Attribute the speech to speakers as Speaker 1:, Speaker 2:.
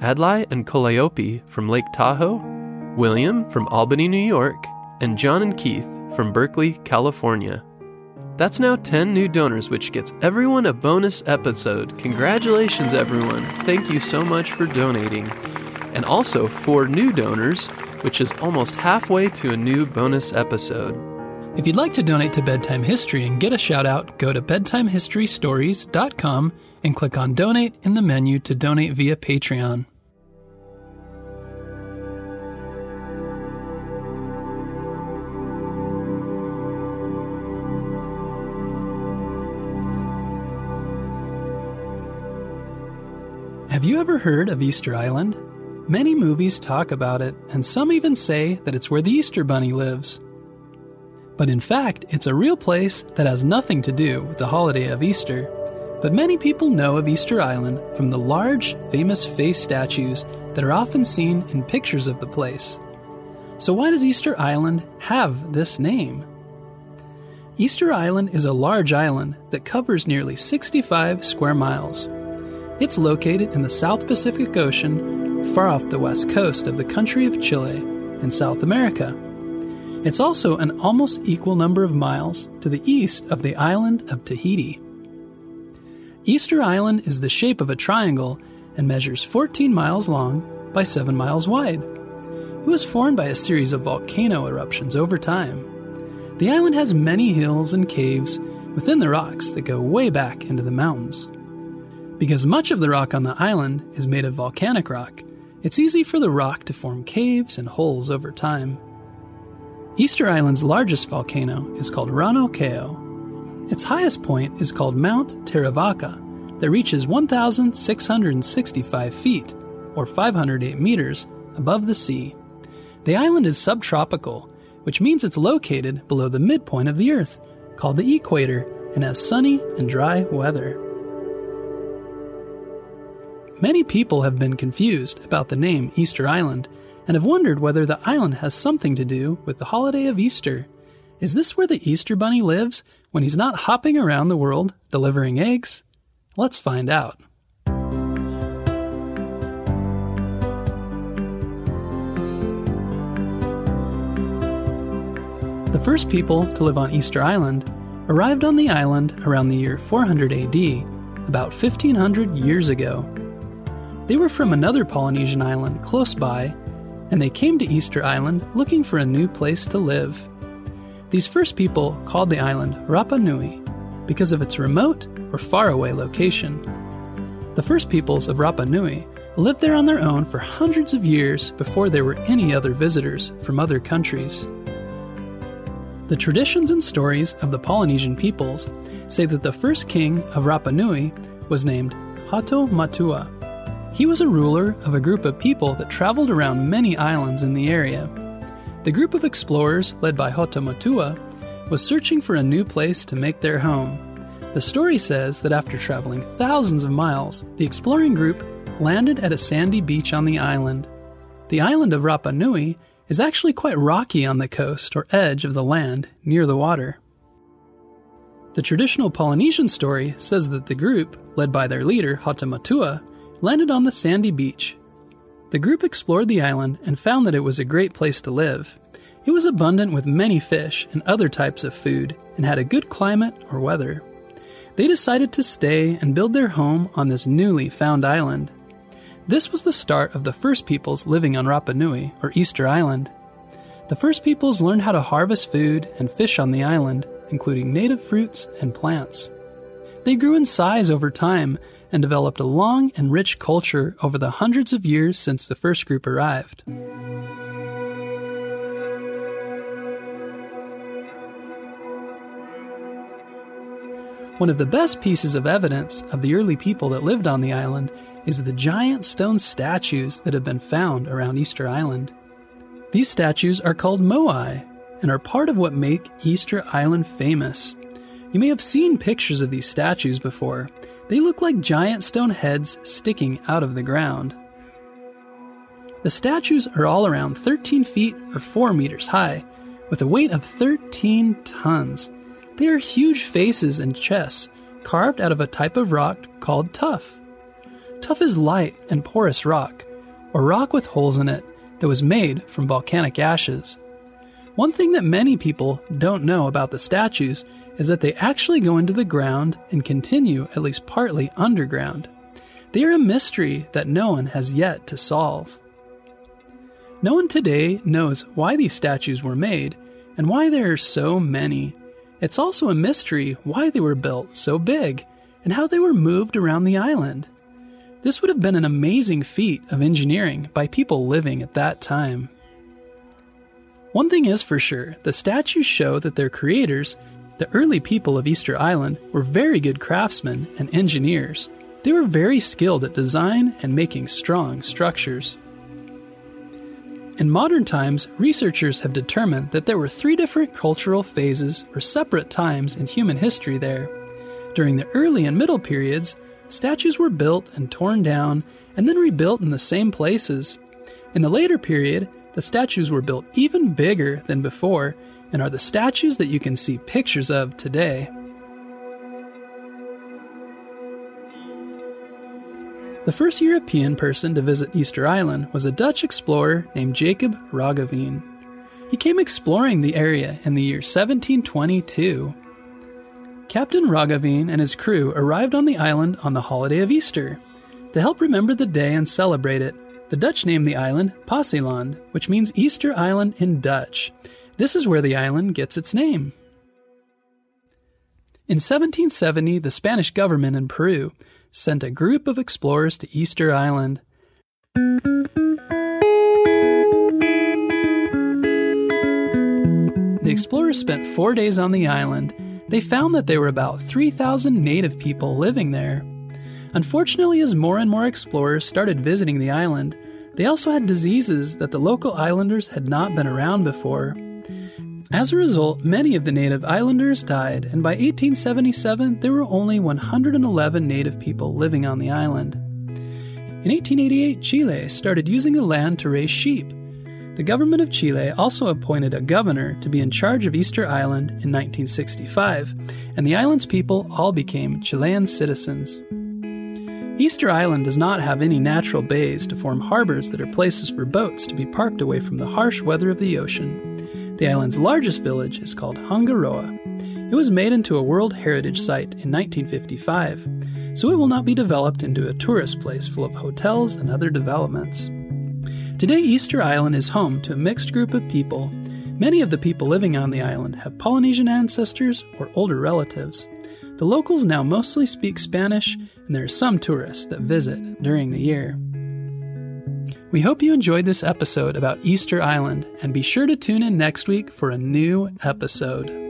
Speaker 1: Adlai and Calliope from Lake Tahoe, William from Albany, New York, and John and Keith from Berkeley, California. That's now 10 new donors, which gets everyone a bonus episode. Congratulations, everyone. Thank you so much for donating. And also, four new donors, which is almost halfway to a new bonus episode.
Speaker 2: If you'd like to donate to Bedtime History and get a shout out, go to bedtimehistorystories.com and click on Donate in the menu to donate via Patreon. Have you ever heard of Easter Island? Many movies talk about it, and some even say that it's where the Easter Bunny lives. But in fact, it's a real place that has nothing to do with the holiday of Easter. But many people know of Easter Island from the large, famous face statues that are often seen in pictures of the place. So, why does Easter Island have this name? Easter Island is a large island that covers nearly 65 square miles. It's located in the South Pacific Ocean, far off the west coast of the country of Chile in South America. It's also an almost equal number of miles to the east of the island of Tahiti. Easter Island is the shape of a triangle and measures 14 miles long by 7 miles wide. It was formed by a series of volcano eruptions over time. The island has many hills and caves within the rocks that go way back into the mountains. Because much of the rock on the island is made of volcanic rock, it's easy for the rock to form caves and holes over time. Easter Island's largest volcano is called Rano Kau. Its highest point is called Mount Terevaka, that reaches 1,665 feet, or 508 meters, above the sea. The island is subtropical, which means it's located below the midpoint of the Earth, called the equator, and has sunny and dry weather. Many people have been confused about the name Easter Island and have wondered whether the island has something to do with the holiday of Easter. Is this where the Easter Bunny lives when he's not hopping around the world delivering eggs? Let's find out. The first people to live on Easter Island arrived on the island around the year 400 AD, about 1500 years ago. They were from another Polynesian island close by, and they came to Easter Island looking for a new place to live. These first people called the island Rapa Nui because of its remote or faraway location. The first peoples of Rapa Nui lived there on their own for hundreds of years before there were any other visitors from other countries. The traditions and stories of the Polynesian peoples say that the first king of Rapa Nui was named Hato Matua. He was a ruler of a group of people that traveled around many islands in the area. The group of explorers, led by Hato Matua, was searching for a new place to make their home. The story says that after traveling thousands of miles, the exploring group landed at a sandy beach on the island. The island of Rapa Nui is actually quite rocky on the coast or edge of the land near the water. The traditional Polynesian story says that the group, led by their leader Hato Matua, landed on the sandy beach. The group explored the island and found that it was a great place to live. It was abundant with many fish and other types of food and had a good climate or weather. They decided to stay and build their home on this newly found island. This was the start of the first peoples living on Rapa Nui, or Easter Island. The first peoples learned how to harvest food and fish on the island including native fruits and plants. They grew in size over time and developed a long and rich culture over the hundreds of years since the first group arrived. One of the best pieces of evidence of the early people that lived on the island is the giant stone statues that have been found around Easter Island. These statues are called moai and are part of what make Easter Island famous. You may have seen pictures of these statues before. They look like giant stone heads sticking out of the ground. The statues are all around 13 feet or 4 meters high, with a weight of 13 tons. They are huge faces and chests, carved out of a type of rock called tuff. Tuff is light and porous rock, or rock with holes in it, that was made from volcanic ashes. One thing that many people don't know about the statues is that they actually go into the ground and continue at least partly underground. They are a mystery that no one has yet to solve. No one today knows why these statues were made and why there are so many. It's also a mystery why they were built so big and how they were moved around the island. This would have been an amazing feat of engineering by people living at that time. One thing is for sure the statues show that their creators, the early people of Easter Island, were very good craftsmen and engineers. They were very skilled at design and making strong structures. In modern times, researchers have determined that there were three different cultural phases or separate times in human history there. During the early and middle periods, statues were built and torn down and then rebuilt in the same places. In the later period, the statues were built even bigger than before and are the statues that you can see pictures of today. The first European person to visit Easter Island was a Dutch explorer named Jacob Roggeveen. He came exploring the area in the year 1722. Captain Roggeveen and his crew arrived on the island on the holiday of Easter. To help remember the day and celebrate it, the Dutch named the island Paaseiland, which means Easter Island in Dutch. This is where the island gets its name. In 1770, the Spanish government in Peru sent a group of explorers to Easter Island. The explorers spent four days on the island. They found that there were about 3,000 native people living there. Unfortunately, as more and more explorers started visiting the island, they also had diseases that the local islanders had not been around before. As a result, many of the native islanders died, and by 1877 there were only 111 native people living on the island. In 1888, Chile started using the land to raise sheep. The government of Chile also appointed a governor to be in charge of Easter Island in 1965, and the island's people all became Chilean citizens. Easter Island does not have any natural bays to form harbors that are places for boats to be parked away from the harsh weather of the ocean. The island's largest village is called Hanga Roa. It was made into a World Heritage Site in 1955, so it will not be developed into a tourist place full of hotels and other developments. Today, Easter Island is home to a mixed group of people. Many of the people living on the island have Polynesian ancestors or older relatives. The locals now mostly speak Spanish, and there are some tourists that visit during the year. We hope you enjoyed this episode about Easter Island, and be sure to tune in next week for a new episode.